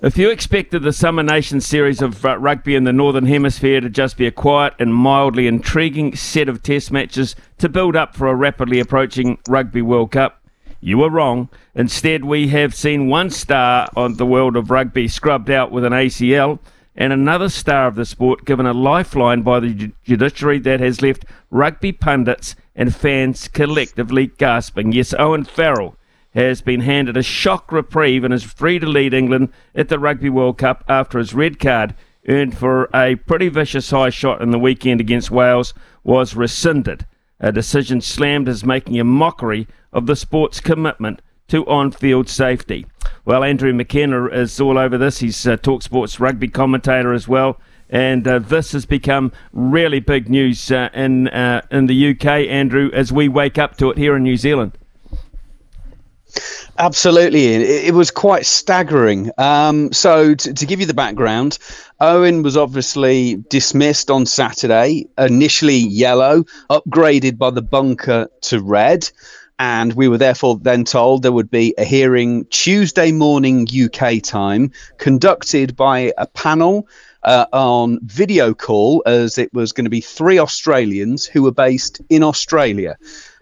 If you expected the Summer Nations series of uh, rugby in the Northern Hemisphere to just be a quiet and mildly intriguing set of test matches to build up for a rapidly approaching Rugby World Cup, you were wrong. Instead, we have seen one star of the world of rugby scrubbed out with an ACL and another star of the sport given a lifeline by the judiciary that has left rugby pundits and fans collectively gasping. Yes, Owen Farrell has been handed a shock reprieve and is free to lead England at the Rugby World Cup after his red card, earned for a pretty vicious high shot in the weekend against Wales, was rescinded. A decision slammed as making a mockery of the sport's commitment to on field safety. Well, Andrew McKenna is all over this. He's a Talk Sports rugby commentator as well. And uh, this has become really big news uh, in uh, in the UK, Andrew, as we wake up to it here in New Zealand. Absolutely, it, it was quite staggering. Um, so, to, to give you the background, Owen was obviously dismissed on Saturday, initially yellow, upgraded by the bunker to red. And we were therefore then told there would be a hearing Tuesday morning UK time, conducted by a panel uh, on video call, as it was going to be three Australians who were based in Australia.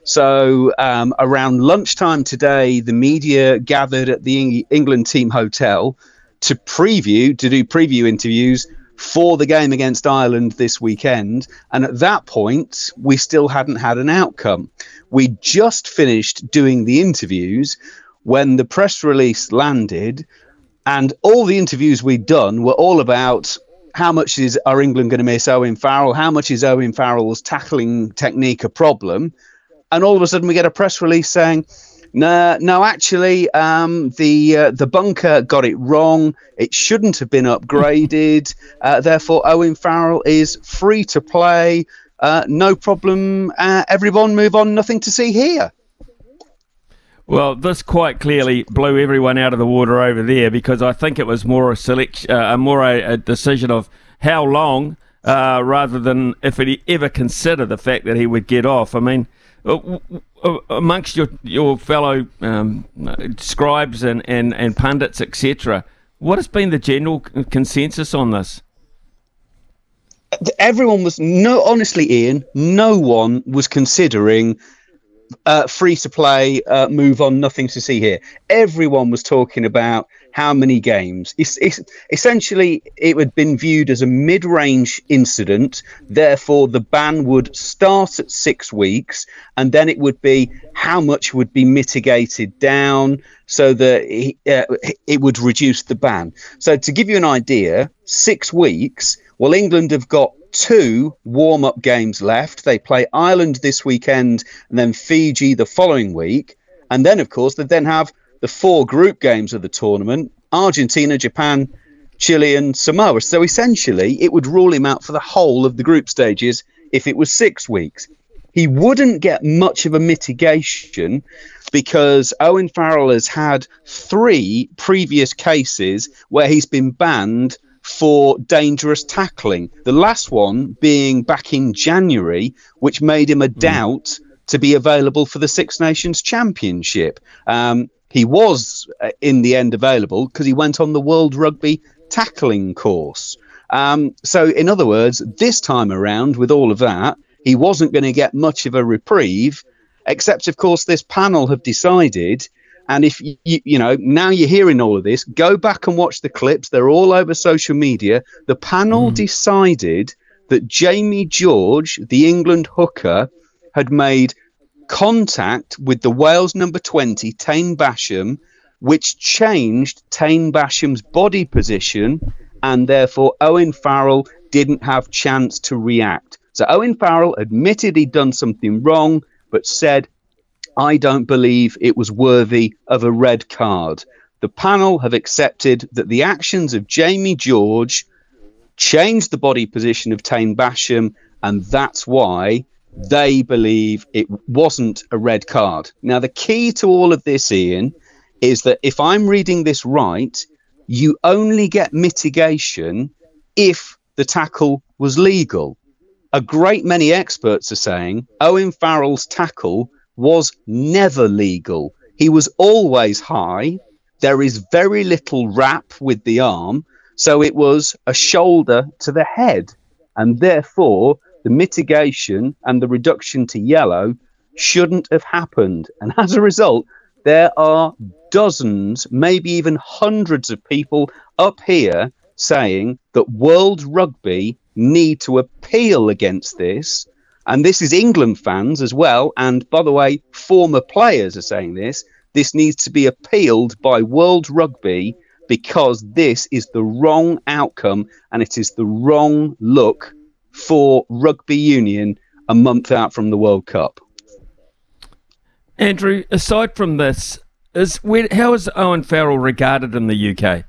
So um, around lunchtime today, the media gathered at the England team hotel to preview, to do preview interviews for the game against Ireland this weekend. And at that point, we still hadn't had an outcome. We just finished doing the interviews when the press release landed, and all the interviews we'd done were all about how much is are England going to miss Owen Farrell? How much is Owen Farrell's tackling technique a problem? And all of a sudden we get a press release saying, no, no, actually, um, the uh, the bunker got it wrong. It shouldn't have been upgraded. Uh, therefore, Owen Farrell is free to play. Uh, no problem. Uh, everyone move on. Nothing to see here. Well, this quite clearly blew everyone out of the water over there because I think it was more a selection, uh, more a, a, decision of how long, uh, rather than if he ever consider the fact that he would get off. I mean, amongst your your fellow um, scribes and, and, and pundits, etc., what has been the general consensus on this? Everyone was no, honestly, Ian. No one was considering uh, free to play, uh, move on, nothing to see here. Everyone was talking about how many games. It's, it's, essentially, it had been viewed as a mid range incident. Therefore, the ban would start at six weeks, and then it would be how much would be mitigated down so that uh, it would reduce the ban. So, to give you an idea, six weeks, well, England have got two warm up games left. They play Ireland this weekend and then Fiji the following week. And then, of course, they then have the four group games of the tournament Argentina, Japan, Chile, and Samoa. So essentially, it would rule him out for the whole of the group stages if it was six weeks. He wouldn't get much of a mitigation because Owen Farrell has had three previous cases where he's been banned for dangerous tackling. The last one being back in January, which made him a mm. doubt to be available for the Six Nations Championship. Um, he was uh, in the end available because he went on the World Rugby tackling course. Um, so, in other words, this time around, with all of that, he wasn't going to get much of a reprieve, except, of course, this panel have decided and if you, you know, now you're hearing all of this, go back and watch the clips. They're all over social media. The panel mm. decided that Jamie George, the England hooker, had made contact with the Wales number 20, Taine Basham, which changed Taine Basham's body position, and therefore Owen Farrell didn't have chance to react. So Owen Farrell admitted he'd done something wrong, but said I don't believe it was worthy of a red card. The panel have accepted that the actions of Jamie George changed the body position of Taine Basham, and that's why they believe it wasn't a red card. Now, the key to all of this, Ian, is that if I'm reading this right, you only get mitigation if the tackle was legal. A great many experts are saying Owen Farrell's tackle was never legal. He was always high. There is very little wrap with the arm. So it was a shoulder to the head. And therefore, the mitigation and the reduction to yellow shouldn't have happened. And as a result, there are dozens, maybe even hundreds of people up here saying that World Rugby need to appeal against this. And this is England fans as well. And by the way, former players are saying this. This needs to be appealed by World Rugby because this is the wrong outcome and it is the wrong look for rugby union a month out from the World Cup. Andrew, aside from this, is where, how is Owen Farrell regarded in the UK?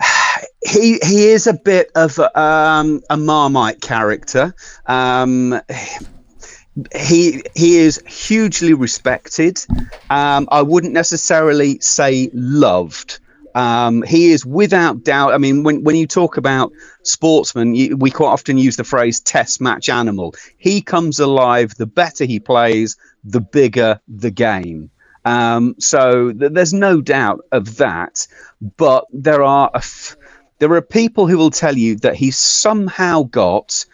he he is a bit of um, a marmite character. Um, he he is hugely respected. Um, I wouldn't necessarily say loved. Um, he is without doubt. I mean, when when you talk about sportsmen, you, we quite often use the phrase "test match animal." He comes alive. The better he plays, the bigger the game. Um, so th- there's no doubt of that. But there are there are people who will tell you that he's somehow got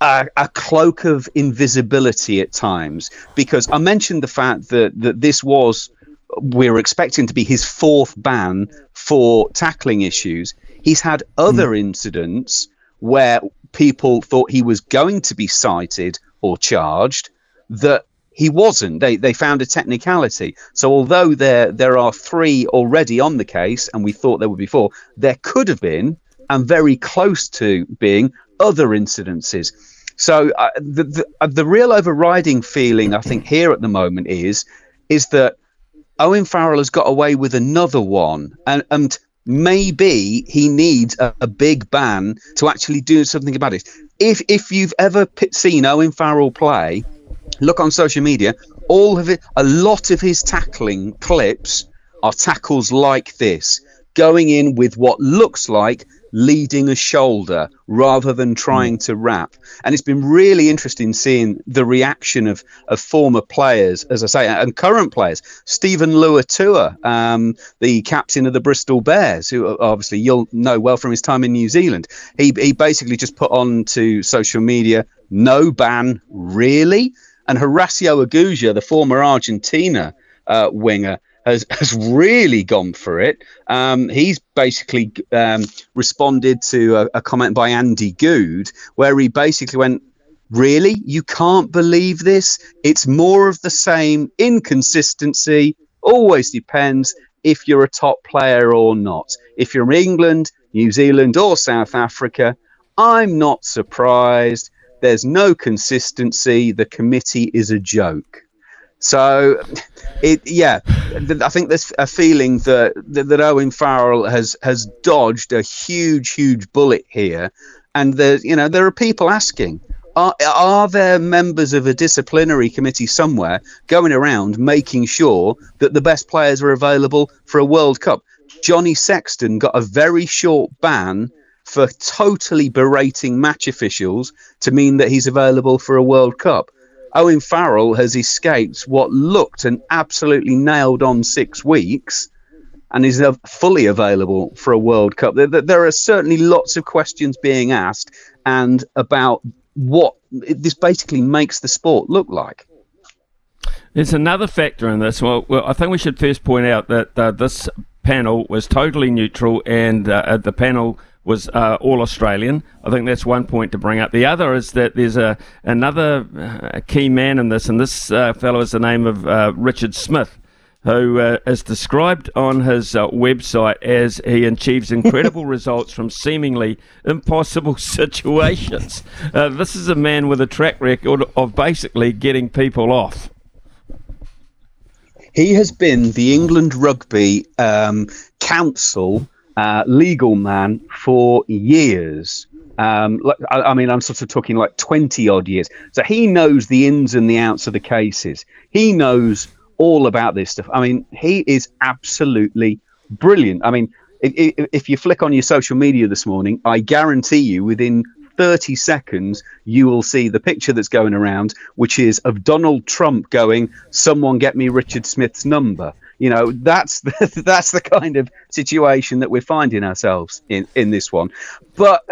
a, a, cloak of invisibility at times because I mentioned the fact that that this was we are expecting to be his fourth ban for tackling issues. He's had other mm. incidents where people thought he was going to be cited or charged that he wasn't. They they found a technicality. So although there there are three already on the case, and we thought there would be four, there could have been, and very close to being, other incidences. So uh, the the, uh, the real overriding feeling I think here at the moment is is that Owen Farrell has got away with another one, and and maybe he needs a, a big ban to actually do something about it. If if you've ever seen Owen Farrell play look on social media, all of it, a lot of his tackling clips are tackles like this, going in with what looks like leading a shoulder rather than trying to wrap. And it's been really interesting seeing the reaction of, of former players, as I say, and current players. Steven Luatua, um, the captain of the Bristol Bears, who obviously you'll know well from his time in New Zealand, he, he basically just put on to social media, no ban, really? And Horacio Agulla, the former Argentina uh, winger, has, has really gone for it. Um, he's basically um, responded to a, a, comment by Andy Goode, where he basically went, Really? You can't believe this? It's more of the same inconsistency. Always depends if you're a top player or not. If you're in England, New Zealand, or South Africa, I'm not surprised. There's no consistency. The committee is a joke. So, it yeah, I think there's a feeling that, that Owen Farrell has has dodged a huge, huge bullet here, and there's you know there are people asking, are are there members of a disciplinary committee somewhere going around making sure that the best players are available for a World Cup? Johnny Sexton got a very short ban for totally berating match officials to mean that he's available for a World Cup. Owen Farrell has escaped what looked an absolutely nailed on six weeks and is fully available for a World Cup. There, are certainly lots of questions being asked and about what this basically makes the sport look like. There's another factor in this. Well, well I think we should first point out that uh, this panel was totally neutral and uh, the panel was uh, all Australian. I think that's one point to bring up. The other is that there's a another uh, key man in this, and this uh, fellow is the name of uh, Richard Smith, who uh, is described on his uh, website as he achieves incredible results from seemingly impossible situations. this is a man with a track record of basically getting people off He has been the England Rugby um, Council uh, legal man for years. Um, I, I, mean, I'm sort of talking like 20 odd years. So he knows the ins and the outs of the cases. He knows all about this stuff. I mean, he is absolutely brilliant. I mean, if, if you flick on your social media this morning, I guarantee you within 30 seconds, you will see the picture that's going around, which is of Donald Trump going, Someone get me Richard Smith's number. You know, that's the, that's the kind of situation that we're finding ourselves in, in this one. But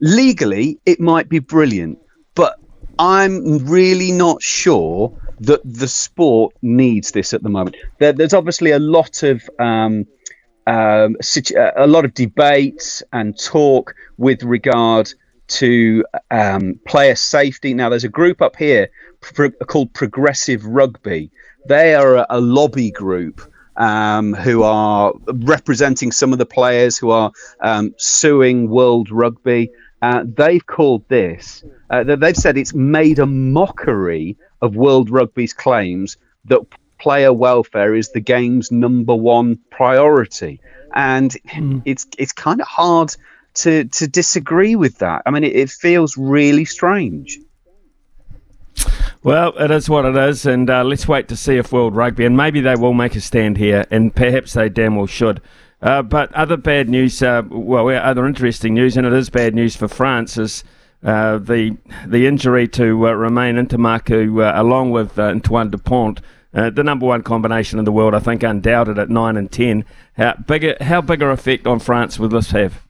legally, it might be brilliant. But I'm really not sure that the sport needs this at the moment. There, there's obviously a lot of. Um, um, a lot of debate and talk with regard to um, player safety. Now, there's a group up here pro- called Progressive Rugby. They are a, lobby group um, who are representing some of the players who are um, suing World Rugby. Uh, they've called this, uh, they've said it's made a mockery of World Rugby's claims that player welfare is the game's number one priority. And mm. it's it's kind of hard to to disagree with that. I mean, it, it feels really strange. Well, it is what it is, and uh, let's wait to see if World Rugby, and maybe they will make a stand here, and perhaps they damn well should. Uh, but other bad news, uh, well, other interesting news, and it is bad news for France, is uh, the the injury to uh, Romain Ntamack, uh, along with uh, Antoine Dupont, the number one combination in the world, I think, undoubted at nine and ten. How bigger, how bigger effect on France will this have?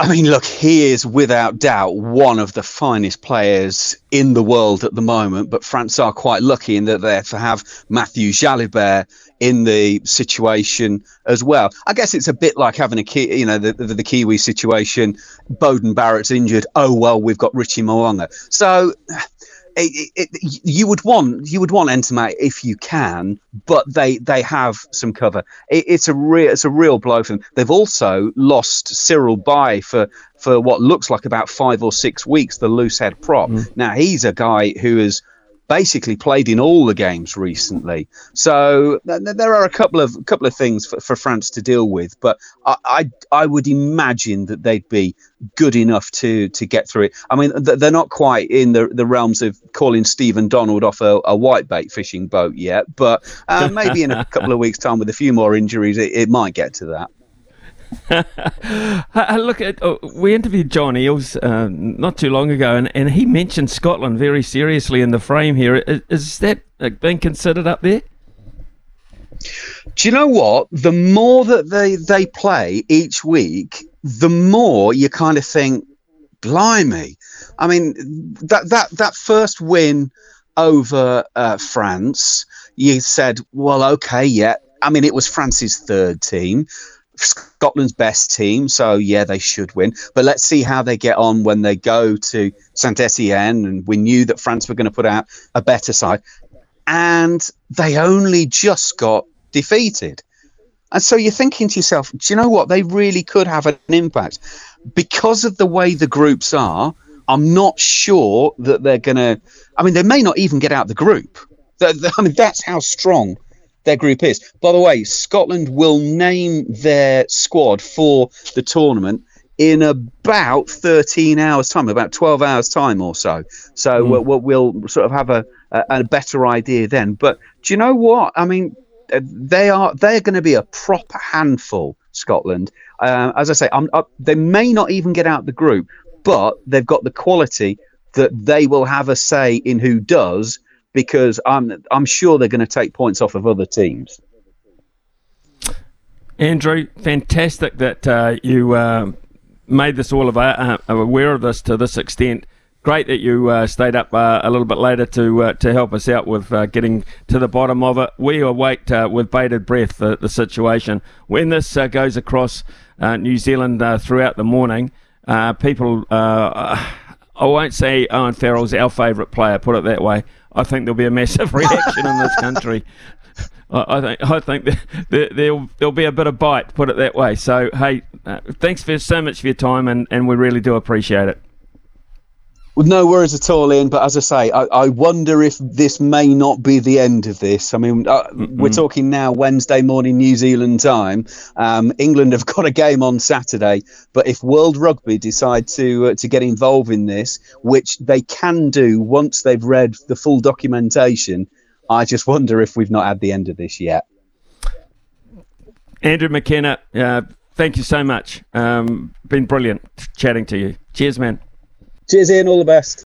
I mean, look, he is without doubt one of the finest players in the world at the moment. But France are quite lucky in that they have Matthieu Jalibert in the situation as well. I guess it's a bit like having a key, you know, the, the, the Kiwi situation. Beauden Barrett's injured. Oh well, we've got Richie Mo'unga. So it, it, you would want you would want Ntamack if you can, but they they have some cover. It, it's a real it's a real blow for them. They've also lost Cyril Baille for for what looks like about five or six weeks. The loose head prop. Mm. Now he's a guy who is basically played in all the games recently. So th- there are a couple of couple of things for, for France to deal with, but I, I, I would imagine that they'd be good enough to to get through it. I mean, th- they're not quite in the, the realms of calling Stephen Donald off a, a whitebait fishing boat yet, but uh, maybe in a couple of weeks' time, with a few more injuries, it, it might get to that. Look, at, oh, we interviewed John Eales uh, not too long ago, and, and he mentioned Scotland very seriously in the frame here. Is, is that uh, being considered up there? Do you know what? The more that they, they play each week, the more you kind of think, blimey. I mean, that, that, that first win over uh, France, you said, well, okay, yeah. I mean, it was France's third team. Scotland's best team, so yeah, they should win. But let's see how they get on when they go to Saint Etienne. And we knew that France were going to put out a better side, and they only just got defeated. And so you're thinking to yourself, do you know what? They really could have an impact because of the way the groups are. I'm not sure that they're going to. I mean, they may not even get out the group. I mean, that's how strong their group is. By the way, Scotland will name their squad for the tournament in about 13 hours time about 12 hours time or so so mm. we'll, we'll, sort of have a, a, a, better idea then but do you know what i mean uh, they are they're going to be a proper handful scotland uh, as i say I'm, uh, they may not even get out the group but they've got the quality that they will have a say in who does because I'm I'm sure they're going to take points off of other teams. Andrew, fantastic that uh, you uh, made this all of uh, aware of this to this extent. Great that you uh, stayed up uh, a little bit later to uh, to help us out with getting to the bottom of it. We await with bated breath the, the situation when this goes across New Zealand throughout the morning. people, I won't say Owen Farrell's our favourite player. Put it that way. I think there'll be a massive reaction in this country. I, think I think there, there'll there'll be a bit of bite, put it that way. So hey, uh, thanks for so much for your time, and, and we really do appreciate it. No worries at all, Ian. But as I say, I, I wonder if this may not be the end of this. I mean, uh, we're talking now Wednesday morning New Zealand time. Um, England have got a game on Saturday, but if World Rugby decide to uh, to get involved in this, which they can do once they've read the full documentation, I just wonder if we've not had the end of this yet. Andrew McKenna, uh, thank you so much. Um, been brilliant chatting to you. Cheers, man. Cheers, Ian. All the best.